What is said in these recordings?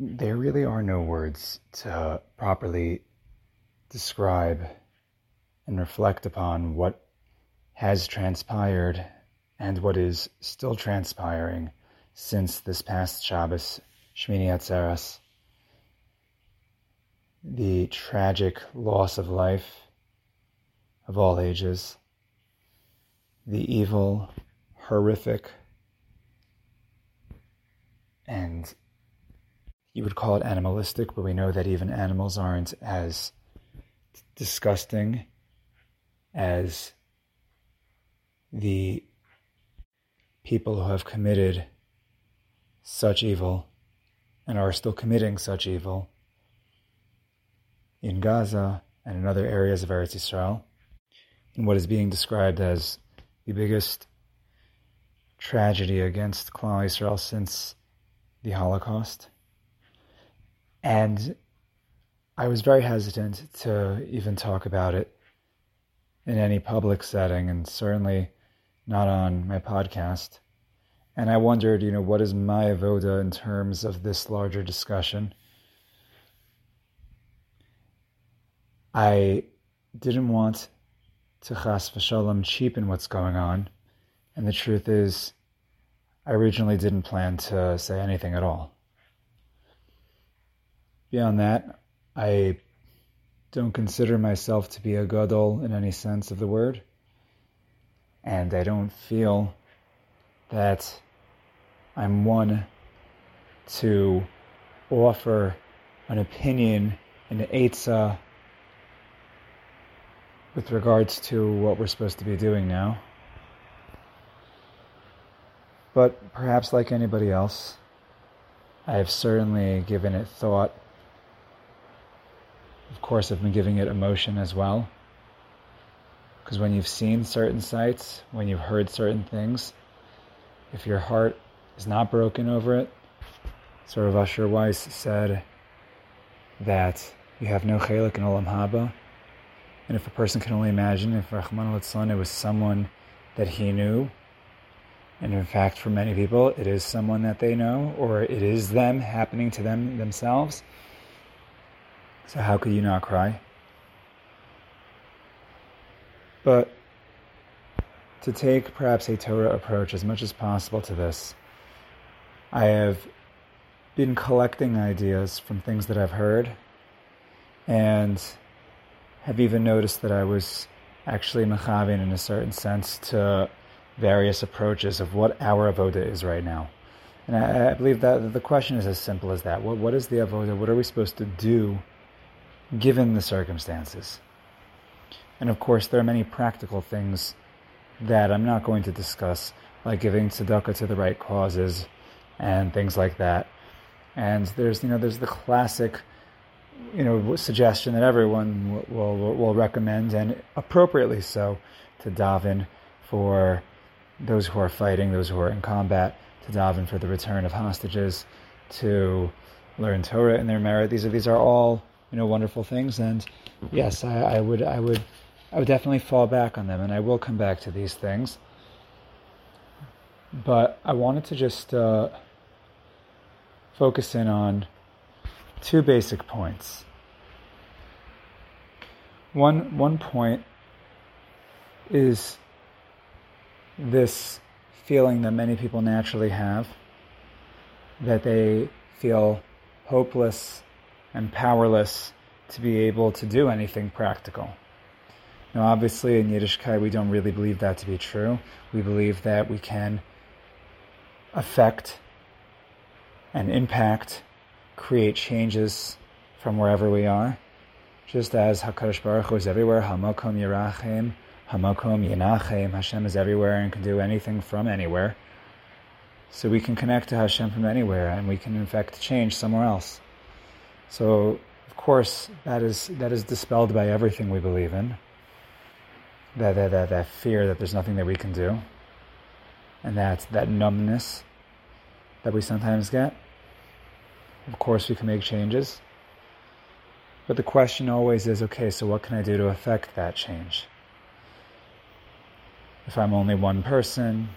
there really are no words to properly describe and reflect upon what has transpired and what is still transpiring since this past Shabbos, Shmini Atzeres. The tragic loss of life of all ages, the evil, horrific, and you would call it animalistic, but we know that even animals aren't as disgusting as the people who have committed such evil and are still committing such evil in Gaza and in other areas of Eretz Israel, in what is being described as the biggest tragedy against Klal Israel since the Holocaust. And I was very hesitant to even talk about it in any public setting, and certainly not on my podcast. And I wondered, you know, what is my avoda in terms of this larger discussion? I didn't want to chas v'shalom cheapen what's going on, and the truth is, I originally didn't plan to say anything at all. Beyond that, I don't consider myself to be a gadol in any sense of the word, and I don't feel that I'm one to offer an opinion, an eitzah, with regards to what we're supposed to be doing now. But perhaps like anybody else, I have certainly given it thought of course, I've been giving it emotion as well. Because when you've seen certain sights, when you've heard certain things, if your heart is not broken over it, sort of Usher Weiss said that you have no chelik in Olam Haba. And if a person can only imagine if Rahman al it was someone that he knew, and in fact, for many people, it is someone that they know, or it is them happening to them themselves so, how could you not cry? But to take perhaps a Torah approach as much as possible to this, I have been collecting ideas from things that I've heard and have even noticed that I was actually machavin in a certain sense to various approaches of what our avoda is right now. And I, I, believe that the question is as simple as that. What, what is the avoda? What are we supposed to do given the circumstances. And of course, there are many practical things that I'm not going to discuss, like giving tzedakah to the right causes and things like that. And there's, you know, there's the classic, you know, suggestion that everyone will, will, will recommend, and appropriately so, to daven for those who are fighting, those who are in combat, to daven for the return of hostages, to learn Torah in their merit. These are these are all you know wonderful things. And yes, I, I would I would I would definitely fall back on them, and I will come back to these things. But I wanted to just uh, focus in on two basic points. One one point is this feeling that many people naturally have that they feel hopeless and powerless to be able to do anything practical. Now, obviously, in Yiddishkeit, we don't really believe that to be true. We believe that we can affect and impact, create changes from wherever we are. Just as HaKadosh Baruch Hu is everywhere, Hamakom Yerachem, Hamakom Yenachem, Hashem is everywhere and can do anything from anywhere. So we can connect to Hashem from anywhere and we can, in fact, change somewhere else. So, of course, that is, that is dispelled by everything we believe in. That, that, that, that fear that there's nothing that we can do. And that, that numbness that we sometimes get. Of course, we can make changes. But the question always is okay, so what can I do to affect that change? If I'm only one person,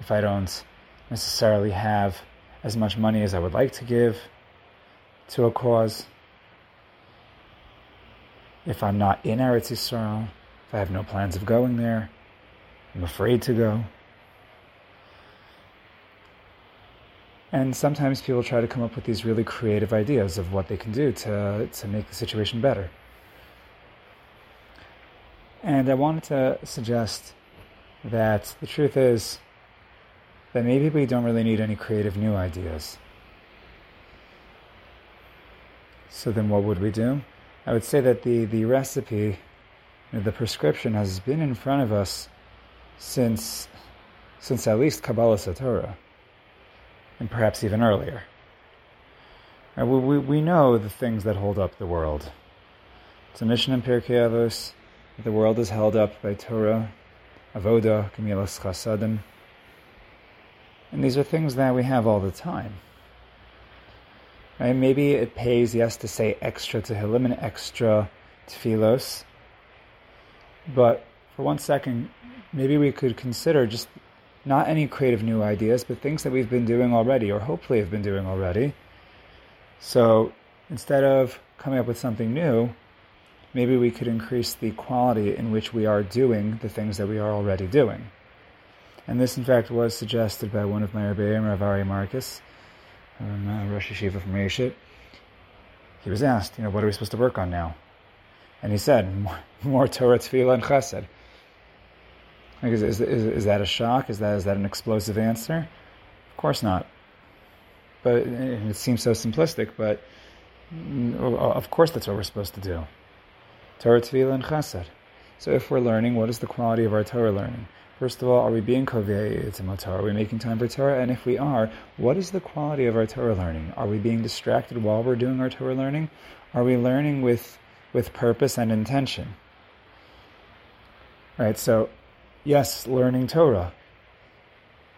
if I don't necessarily have as much money as I would like to give, to a cause. If I'm not in Eretz Yisrael, if I have no plans of going there, I'm afraid to go. And sometimes people try to come up with these really creative ideas of what they can do to, to make the situation better. And I wanted to suggest that the truth is that maybe we don't really need any creative new ideas. So then what would we do? I would say that the, the recipe, the prescription has been in front of us since since at least Kabbalas HaTorah, and perhaps even earlier. We, we, we know the things that hold up the world. It's a Mishnah in Pirkei Avos that the world is held up by Torah, Avoda, Gemilas Chasadim, and these are things that we have all the time. Right? Maybe it pays, yes, to say extra Tehillim and extra Tefillos. But for one second, maybe we could consider just not any creative new ideas, but things that we've been doing already, or hopefully have been doing already. So instead of coming up with something new, maybe we could increase the quality in which we are doing the things that we are already doing. And this, in fact, was suggested by one of my Rebbeim, Rav Ari Marcus, um, uh, Rosh Yeshiva from Reshit. He was asked, you know, what are we supposed to work on now? And he said, more, more Torah, Tefillah, and Chesed. Like, is, is, is, is, that a shock? Is that, is that an explosive answer? Of course not. But it, it seems so simplistic, but mm, of course that's what we're supposed to do. Torah, Tefillah, and Chesed. So if we're learning, what is the quality of our Torah learning? First of all, are we being kovei to Torah? Are we making time for Torah? And if we are, what is the quality of our Torah learning? Are we being distracted while we're doing our Torah learning? Are we learning with with purpose and intention? Right. So, yes, learning Torah.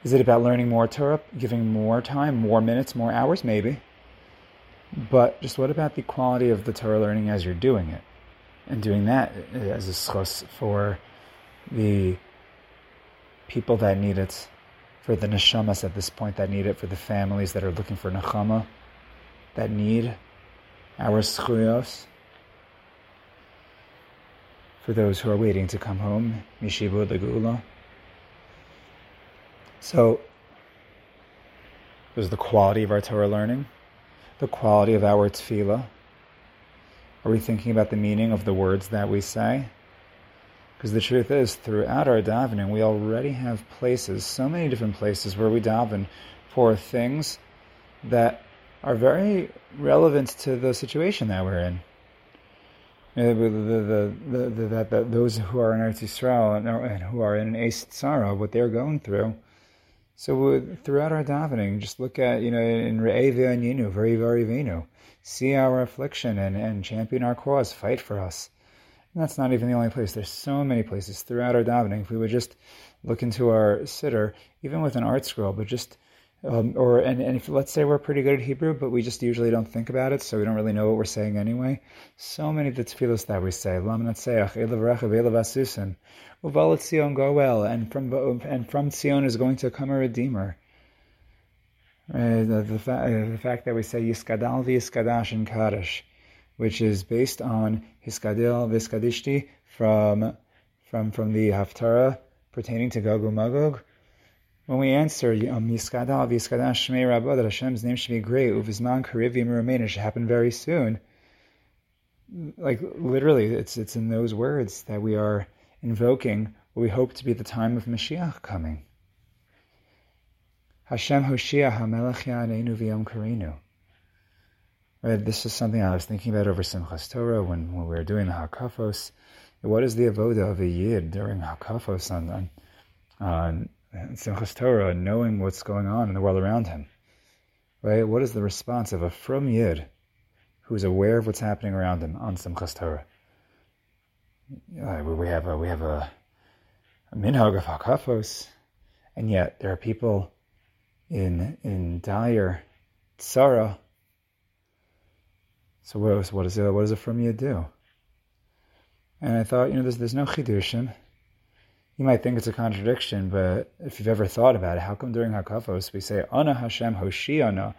Is it about learning more Torah, giving more time, more minutes, more hours? Maybe. But just what about the quality of the Torah learning as you're doing it? And doing that as a schos for the people that need it, for the neshamas at this point that need it, for the families that are looking for nechama, that need our schuyos, for those who are waiting to come home, mishibu legula. So, there's the quality of our Torah learning, the quality of our tefillah. Are we thinking about the meaning of the words that we say? Because the truth is, throughout our davening, we already have places, so many different places where we daven for things that are very relevant to the situation that we're in. The, the, the, the, those who are in Eretz Yisrael and, who are in an Eis Tzara, what they're going through. So throughout our davening, just look at, you know, in Re'evi and Yinu, very, very Venu, see our affliction and, and champion our cause, fight for us. And that's not even the only place. There's so many places throughout our davening. If we would just look into our siddur, even with an ArtScroll, but just um, or and, and if let's say we're pretty good at Hebrew, but we just usually don't think about it, so we don't really know what we're saying anyway. So many of the tefillos that we say, Lam Natseach, Elav Rechav, Elav and from and from Zion is going to come a redeemer. Uh, the, the, fa- uh, the, fact that we say Yiskadal v'Yiskadash in Kaddish, which is based on Hiskadil Viskadishti from from from the Haftarah pertaining to Gog Magog. When we answer um, Yiskadal Viskadash Shmei Rabbah that Hashem's name should be great, Uvizman Karivim Remain, it should happen very soon. Like literally, it's it's in those words that we are invoking what we hope to be the time of Mashiach coming. Hashem Hoshia HaMelech Yaneinu V'Yom Karinu. Right, this is something I was thinking about over Simchas Torah when, when we were doing the Hakafos. What is the avoda of a yid during Hakafos on, on, on Simchas Torah, knowing what's going on in the world around him? Right? What is the response of a frum yid who's aware of what's happening around him on Simchas Torah? Uh, we have a, we have a, a minhag of Hakafos, and yet there are people in in dire tzara so what, what, is it, what does it from you do? And I thought, you know, there's, there's no chidushim. You might think it's a contradiction, but if you've ever thought about it, how come during Hakafos we say, Ana Hashem Hoshiana,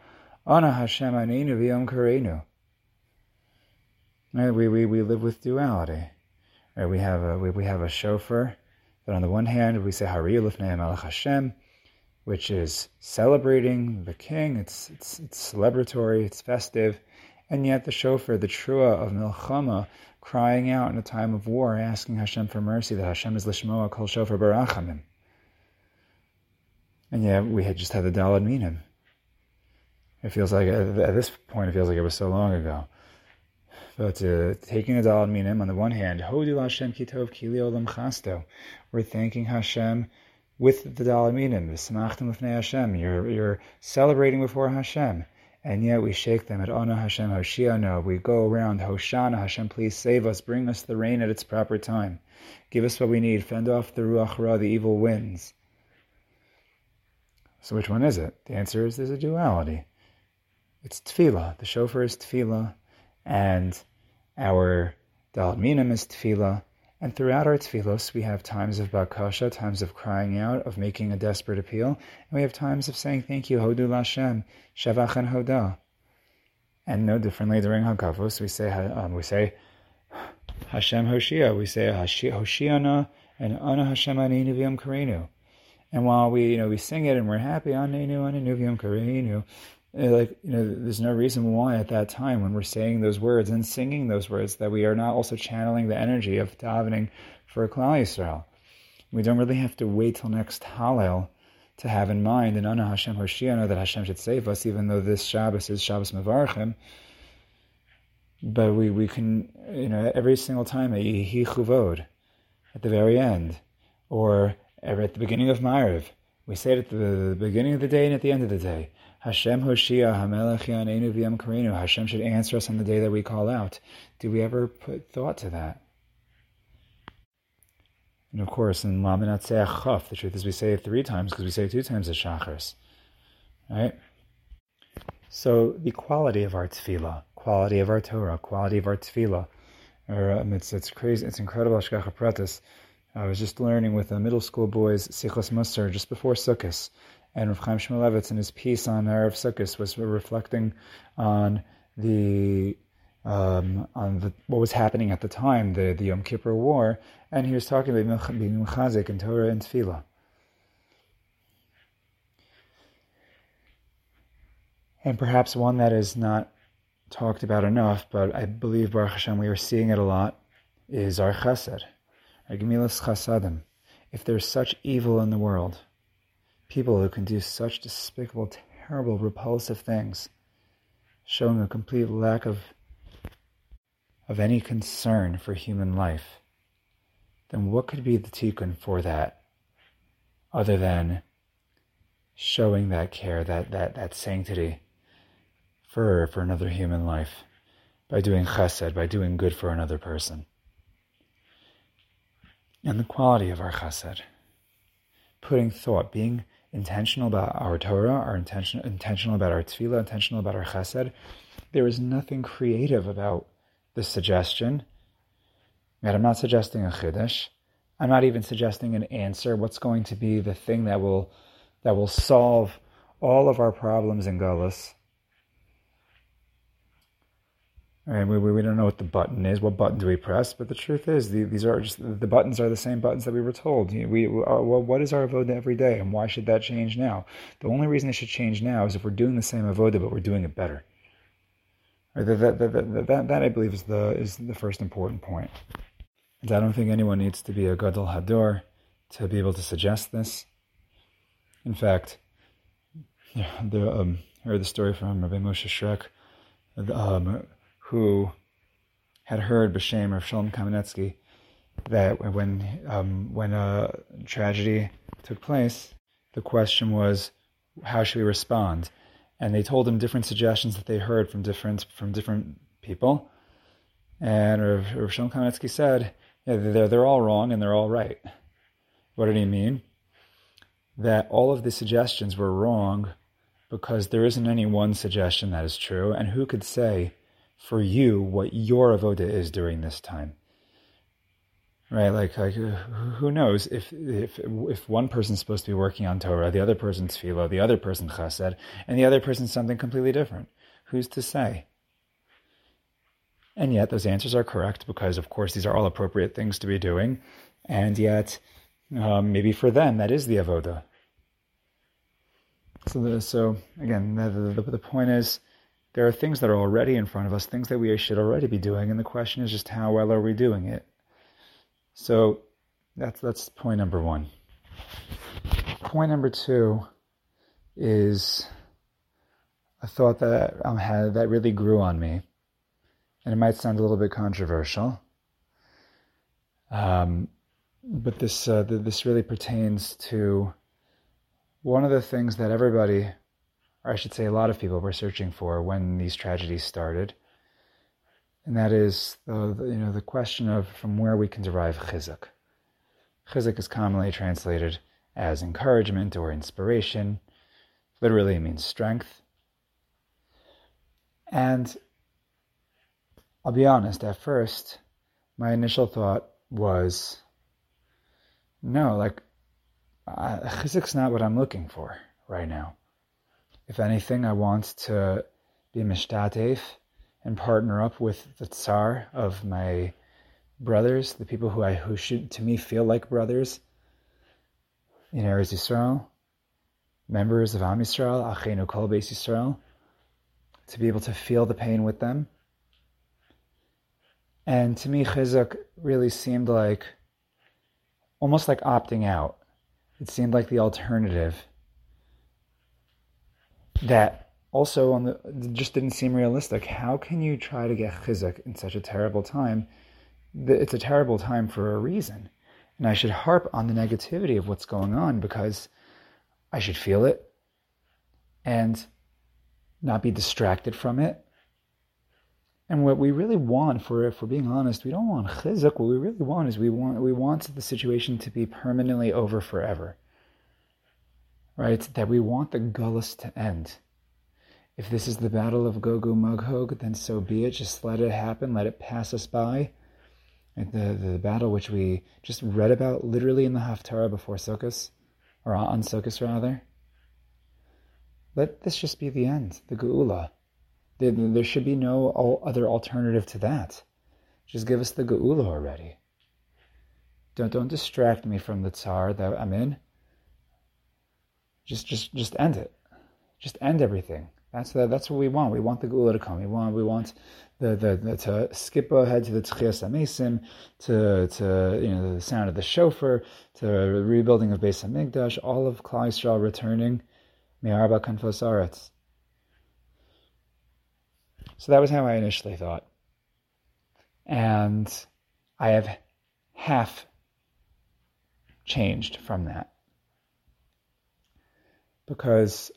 Ana Hashem Anenu V'Yom Karenu. Right, we, we, we live with duality. Right, we have a we, we have a shofar that on the one hand we say Hari Lifnei Melech Hashem, which is celebrating the king. It's it's it's celebratory. It's festive, and yet the shofar, the trua of Milchama, crying out in a time of war, asking Hashem for mercy. That Hashem is Lishmoa Kol Shofar Barachamim. And yet we had just had the Daled Minim. It feels like at this point, it feels like it was so long ago. But uh, taking the Daled Minim on the one hand, Hodu Hashem Kitov Kili Olam Chasto, we're thanking Hashem with the Daled Minim, V'samachtim Lefnei Hashem. You're you're celebrating before Hashem, and yet we shake them at Ana Hashem Hoshiano. We go around Hoshana Hashem, please save us, bring us the rain at its proper time, give us what we need, fend off the Ruach Ra, the evil winds. So which one is it? The answer is there's a duality. It's tefillah. The shofar is tefillah, and our dalminim is tefillah. And throughout our tefillos, we have times of bakasha, times of crying out, of making a desperate appeal, and we have times of saying thank you, hodu lashem, shavach and hoda. And no differently during Hakafos, we say um, we say Hashem Hoshia, we say Hoshiana and Ana Hashem Aninu V'Yom Karenu. And while we, you know, we sing it and we're happy, Anenu, V'Yom Karenu, like you know there's no reason why at that time when we're saying those words and singing those words that we are not also channeling the energy of davening for Klal Yisrael. We don't really have to wait till next Hallel to have in mind and Ana Hashem Hoshiana that Hashem should save us, even though this Shabbos is Shabbos Mevarchim. But we, we can, you know, every single time at Yehi Chuvod, at the very end, or at the beginning of Ma'ariv, we say it at the beginning of the day and at the end of the day. Hashem Hoshia Hamelech Yanenu V'Yam Karenu. Hashem should answer us on the day that we call out. Do we ever put thought to that? And of course, in Laminat Chaf, the truth is we say it three times because we say it two times as Shachars. Right? So the quality of our tefillah, quality of our Torah, quality of our tefillah, or um, it's it's crazy, it's incredible. Shkacha Pratis. I was just learning with the middle school boys Sichos Musar just before Sukkot, and Rav Chaim Shmulevitz in his piece on Erev Sukkot was reflecting on the um, on the, what was happening at the time, the, the Yom Kippur War, and he was talking about being mechazik and Torah and Tefillah. And perhaps one that is not talked about enough, but I believe Baruch Hashem we are seeing it a lot, is our chesed, our gemilas chasadim. If there's such evil in the world, People who can do such despicable, terrible, repulsive things, showing a complete lack of, of any concern for human life, then what could be the tikkun for that other than showing that care, that, that, that sanctity for, for another human life by doing chesed, by doing good for another person? And the quality of our chesed, putting thought, being intentional about our Torah, our intention, intentional about our tefillah, intentional about our chesed. There is nothing creative about this suggestion. And I'm not suggesting a chiddush. I'm not even suggesting an answer. What's going to be the thing that will that will solve all of our problems in Gullus? And we, we don't know what the button is. What button do we press? But the truth is, the, these are just the buttons are the same buttons that we were told. We, uh, well, what is our avoda every day, and why should that change now? The only reason it should change now is if we're doing the same avoda, but we're doing it better. That, that, that, that, that, I believe is the is the first important point. And I don't think anyone needs to be a gadol hador to be able to suggest this. In fact, the, um, I heard the story from Rabbi Moshe Shrek. Um, who had heard B'Shem of Shalom Kamenetsky that when um, when a tragedy took place, the question was, how should we respond? And they told him different suggestions that they heard from different from different people. And Rav, Rav Kamenetsky said, yeah, they're, they're all wrong and they're all right. What did he mean? That all of the suggestions were wrong because there isn't any one suggestion that is true. And who could say for you what your avoda is during this time. right? Like, like who knows if if if one person's supposed to be working on Torah, the other person's philo, the other person chesed, and the other person's something completely different. Who's to say? And yet, those answers are correct because, of course, these are all appropriate things to be doing. And yet, um, maybe for them, that is the avoda. So, the, so again, the, the, the point is, there are things that are already in front of us, things that we should already be doing, and the question is just how well are we doing it? So that's that's point number one. Point number two is a thought that um, had that really grew on me, and it might sound a little bit controversial. Um, but this uh, this really pertains to one of the things that everybody, or I should say, a lot of people were searching for when these tragedies started, and that is the, you know the question of from where we can derive chizuk. Chizuk is commonly translated as encouragement or inspiration. Literally, it means strength. And I'll be honest. At first, my initial thought was, no, like uh, chizuk's not what I'm looking for right now. If anything, I want to be mishtatef and partner up with the tsar of my brothers, the people who I who should to me feel like brothers in Eretz Yisrael, members of Am Yisrael, Achenu Kol Beis Yisrael, to be able to feel the pain with them. And to me, Chizuk really seemed like almost like opting out. It seemed like the alternative that also on the just didn't seem realistic. How can you try to get chizuk in such a terrible time? It's a terrible time for a reason, and I should harp on the negativity of what's going on because I should feel it and not be distracted from it. And what we really want, for if we're being honest, we don't want chizuk. What we really want is we want we want the situation to be permanently over forever. Right? That we want the gullus to end if this is the battle of Gog Magog, then so be it. Just let it happen. Let it pass us by. The, the battle which we just read about literally in the Haftarah before Sukkot, or on Sukkot rather. Let this just be the end, the Geula. There, there should be no other alternative to that. Just give us the Geula already. Don't don't distract me from the tsar that I'm in. Just just just end it. Just end everything. That's the, that's what we want. We want the gula to come. We want we want the, the, the to skip ahead to the Tchias Amesim, to to you know the sound of the shofar, to the rebuilding of Beis Hamikdash, all of Klal Yisrael returning, Me'arba Kanfos. So that was how I initially thought, and I have half changed from that because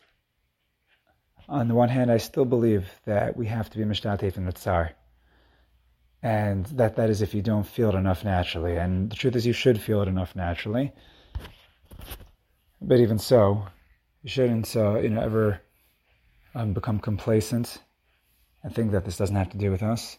on the one hand, I still believe that we have to be mishtatef in the tsar. And that, that is if you don't feel it enough naturally. And the truth is, you should feel it enough naturally. But even so, you shouldn't uh, you know, ever um, become complacent and think that this doesn't have to do with us.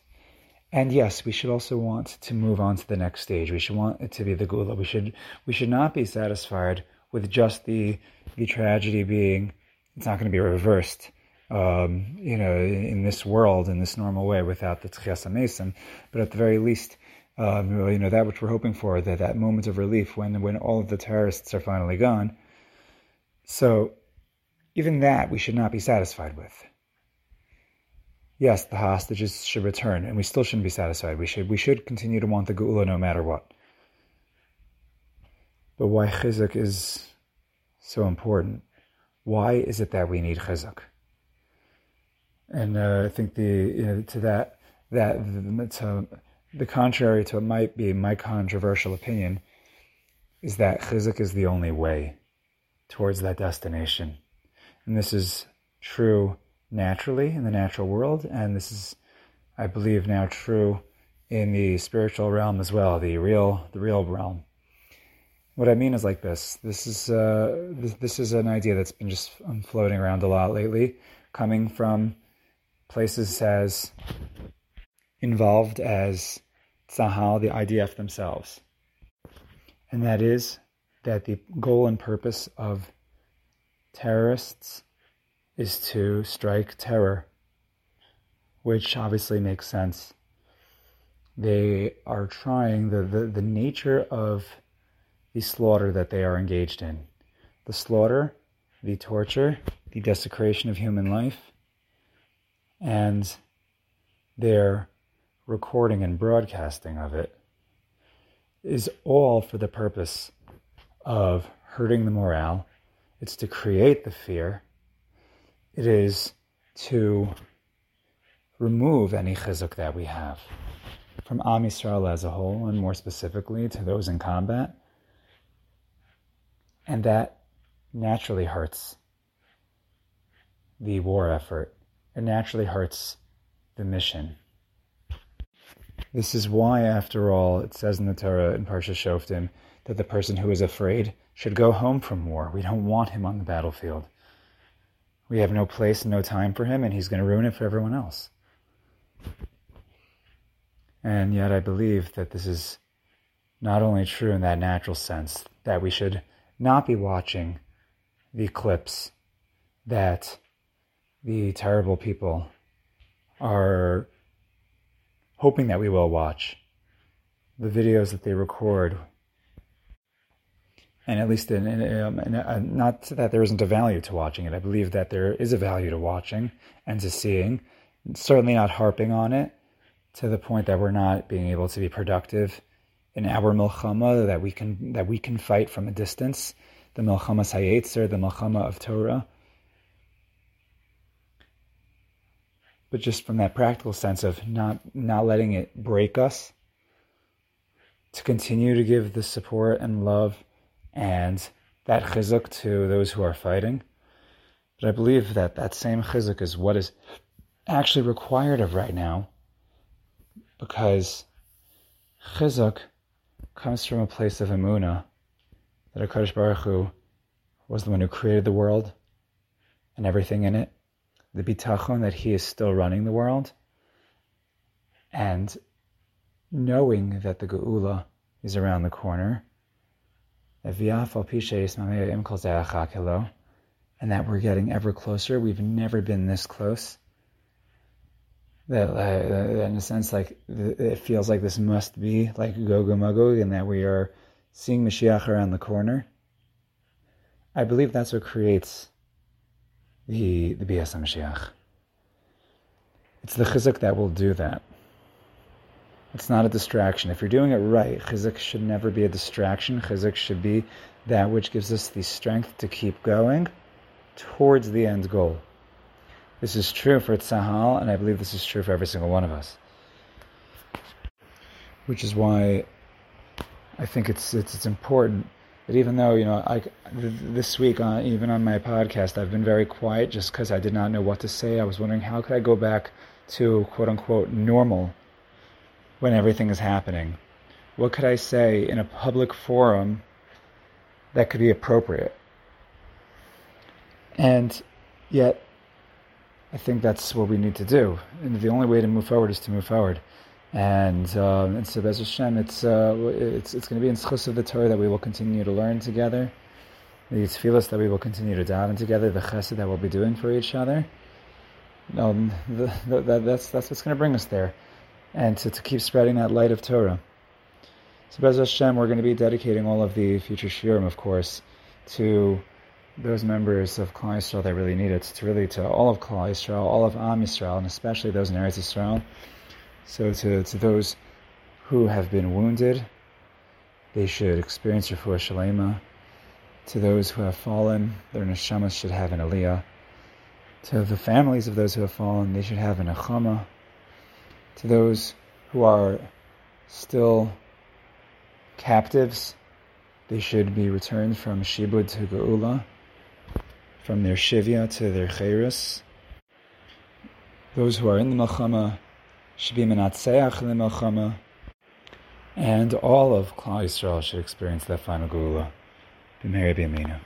And yes, we should also want to move on to the next stage. We should want it to be the gula. We should we should not be satisfied with just the the tragedy being it's not going to be reversed um, you know, in this world, in this normal way, without the Tchias Mason. But at the very least, um, you know, that which we're hoping for, that, that moment of relief when, when all of the terrorists are finally gone. So, even that we should not be satisfied with. Yes, the hostages should return, and we still shouldn't be satisfied. We should we should continue to want the geula no matter what. But why chizuk is so important? Why is it that we need chizuk? and uh, I think the you know, to that that to the contrary to what might be my controversial opinion is that chizuk is the only way towards that destination, and this is true naturally in the natural world, and this is, I believe, now true in the spiritual realm as well, the real the real realm. What I mean is like this. This is uh, this, this is an idea that's been just floating around a lot lately, coming from places as involved as Tzahal, the IDF themselves. and that is that the goal and purpose of terrorists is to strike terror, which obviously makes sense. They are trying, the, the, the nature of the slaughter that they are engaged in, the slaughter, the torture, the desecration of human life, and their recording and broadcasting of it is all for the purpose of hurting the morale. It's to create the fear. It is to remove any chizuk that we have from Am Yisrael as a whole, and more specifically to those in combat. And that naturally hurts the war effort. It naturally hurts the mission. This is why, after all, it says in the Torah in Parsha Shoftim that the person who is afraid should go home from war. We don't want him on the battlefield. We have no place and no time for him, and he's going to ruin it for everyone else. And yet, I believe that this is not only true in that natural sense, that we should not be watching the clips that the terrible people are hoping that we will watch the videos that they record. And at least, in, in, um, in, uh, not that there isn't a value to watching it. I believe that there is a value to watching and to seeing. Certainly not harping on it to the point that we're not being able to be productive in our milchama that we can that we can fight from a distance. The milchama sayetzer, the milchama of Torah. but just from that practical sense of not not letting it break us to continue to give the support and love and that chizuk to those who are fighting. But I believe that that same chizuk is what is actually required of right now because chizuk comes from a place of emuna that HaKadosh Baruch Hu was the one who created the world and everything in it the bitachon that he is still running the world, and knowing that the geula is around the corner, and that we're getting ever closer. We've never been this close. That, uh, in a sense, like it feels like this must be like Gog and Magog, and that we are seeing Mashiach around the corner. I believe that's what creates the, the Bias HaMashiach. It's the chizuk that will do that. It's not a distraction. If you're doing it right, chizuk should never be a distraction. Chizuk should be that which gives us the strength to keep going towards the end goal. This is true for Tzahal, and I believe this is true for every single one of us. Which is why I think it's it's, it's important that even though, you know, I, this week, uh, even on my podcast, I've been very quiet just because I did not know what to say. I was wondering how could I go back to quote unquote normal when everything is happening? What could I say in a public forum that could be appropriate? And yet, I think that's what we need to do. And the only way to move forward is to move forward. And um, and so Bez Hashem, it's uh, it's it's going to be in schus of the Torah that we will continue to learn together. The tefillas that we will continue to daven together, the chesed that we'll be doing for each other. Um, the, the, that's that's what's going to bring us there, and to, to keep spreading that light of Torah. So Bez Hashem, we're going to be dedicating all of the future Shirim, of course, to those members of Klal Yisrael that really need it. To really to all of Klal Yisrael, all of Am Yisrael, and especially those in Eretz Yisrael. So to, to those who have been wounded, they should experience refuah shalema. To those who have fallen, their neshamas should have an aliyah. To the families of those who have fallen, they should have an achama. To those who are still captives, they should be returned from shibud to geula, from their shivya to their chayrus. Those who are in the malchama should be menatzeach l'melchama, and all of Klal Yisrael should experience that final geula. B'meir b'yamina.